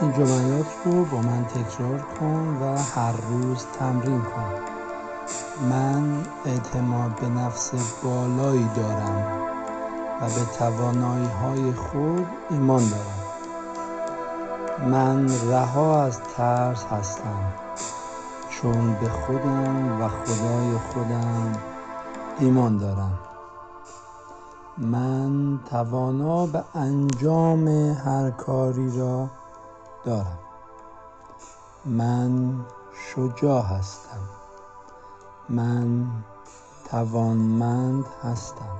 این جملات رو با من تکرار کن و هر روز تمرین کن. من اعتماد به نفس بالایی دارم و به توانایی های خود ایمان دارم. من رها از ترس هستم چون به خودم و خدای خودم ایمان دارم. من توانا به انجام هر کاری را دارم. من شجاع هستم. من توانمند هستم.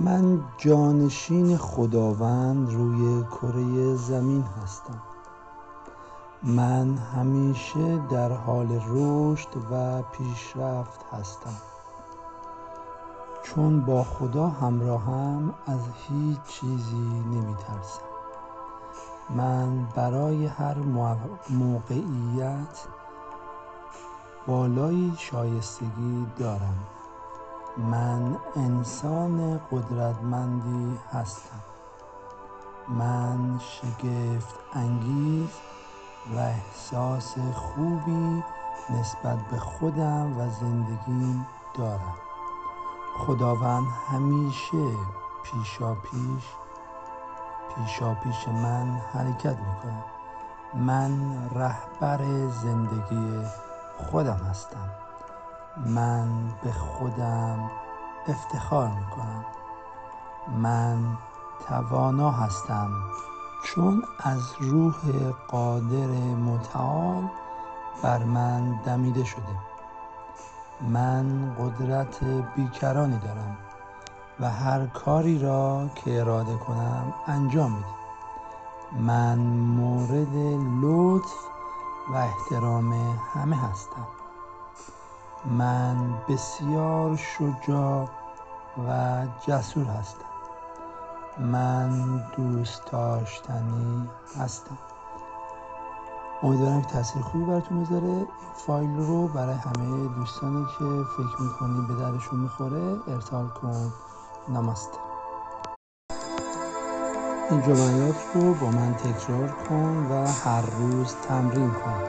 من جانشین خداوند روی کره زمین هستم. من همیشه در حال رشد و پیشرفت هستم. چون با خدا همراهم از هیچ چیزی نمی ترسم من برای هر موقعیت بالای شایستگی دارم. من انسان قدرتمندی هستم. من شگفت انگیز و احساس خوبی نسبت به خودم و زندگیم دارم. خداوند همیشه پیشا پیش پیشا پیش من حرکت می‌کنه. من رهبر زندگی خودم هستم. من به خودم افتخار می‌کنم. من توانا هستم. چون از روح قادر متعال بر من دمیده شده. من قدرت بیکرانی دارم. و هر کاری را که اراده کنم انجام میدم. من مورد لطف و احترام همه هستم. من بسیار شجاع و جسور هستم. من دوست داشتنی هستم. امیدوارم که تاثیر خوبی براتون بذاره این فایل رو برای همه دوستانی که فکر می‌کنی به درشون می‌خوره ارسال کن. نماسته. این جملات رو با من تکرار کن و هر روز تمرین کن.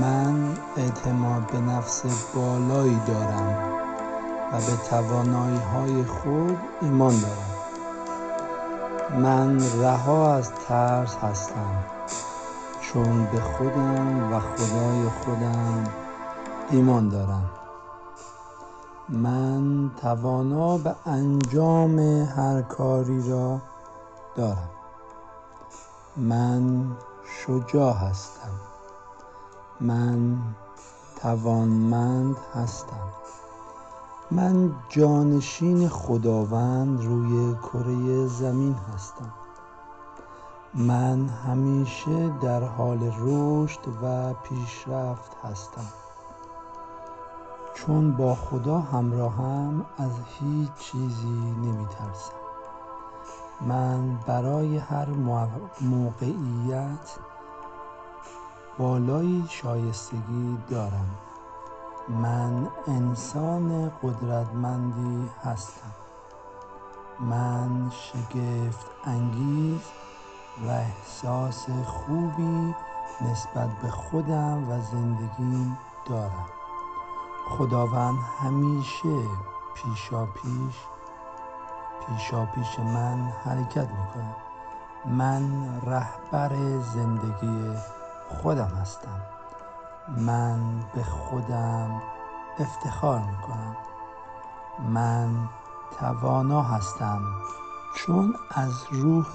من اعتماد به نفس بالایی دارم و به توانایی های خود ایمان دارم. من رها از ترس هستم چون به خودم و خدای خودم ایمان دارم. من توانا به انجام هر کاری را دارم. من شجاع هستم. من توانمند هستم. من جانشین خداوند روی کره زمین هستم. من همیشه در حال رشد و پیشرفت هستم. چون با خدا همراهم از هیچ چیزی نمی ترسم من برای هر موقعیت بالای شایستگی دارم. من انسان قدرتمندی هستم. من شگفت انگیز و احساس خوبی نسبت به خودم و زندگیم دارم. خداوند همیشه پیشا پیش پیشا پیش من حرکت می‌کنه. من رهبر زندگی خودم هستم. من به خودم افتخار می‌کنم. من توانا هستم. چون از روح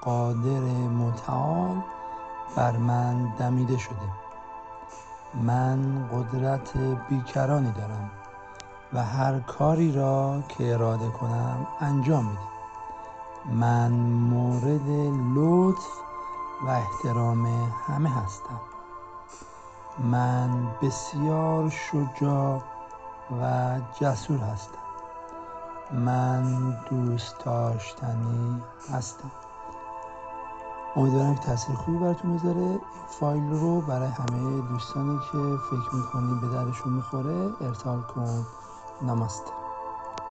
قادر متعال بر من دمیده شده. من قدرت بیکرانی دارم و هر کاری را که اراده کنم انجام میدم. من مورد لطف و احترام همه هستم. من بسیار شجاع و جسور هستم. من دوست داشتنی هستم. امیدوارم که تاثیر خوبی براتون بذاره. این فایل رو برای همه دوستانی که فکر می‌کنی به درشون می‌خوره ارسال کن. نماسته.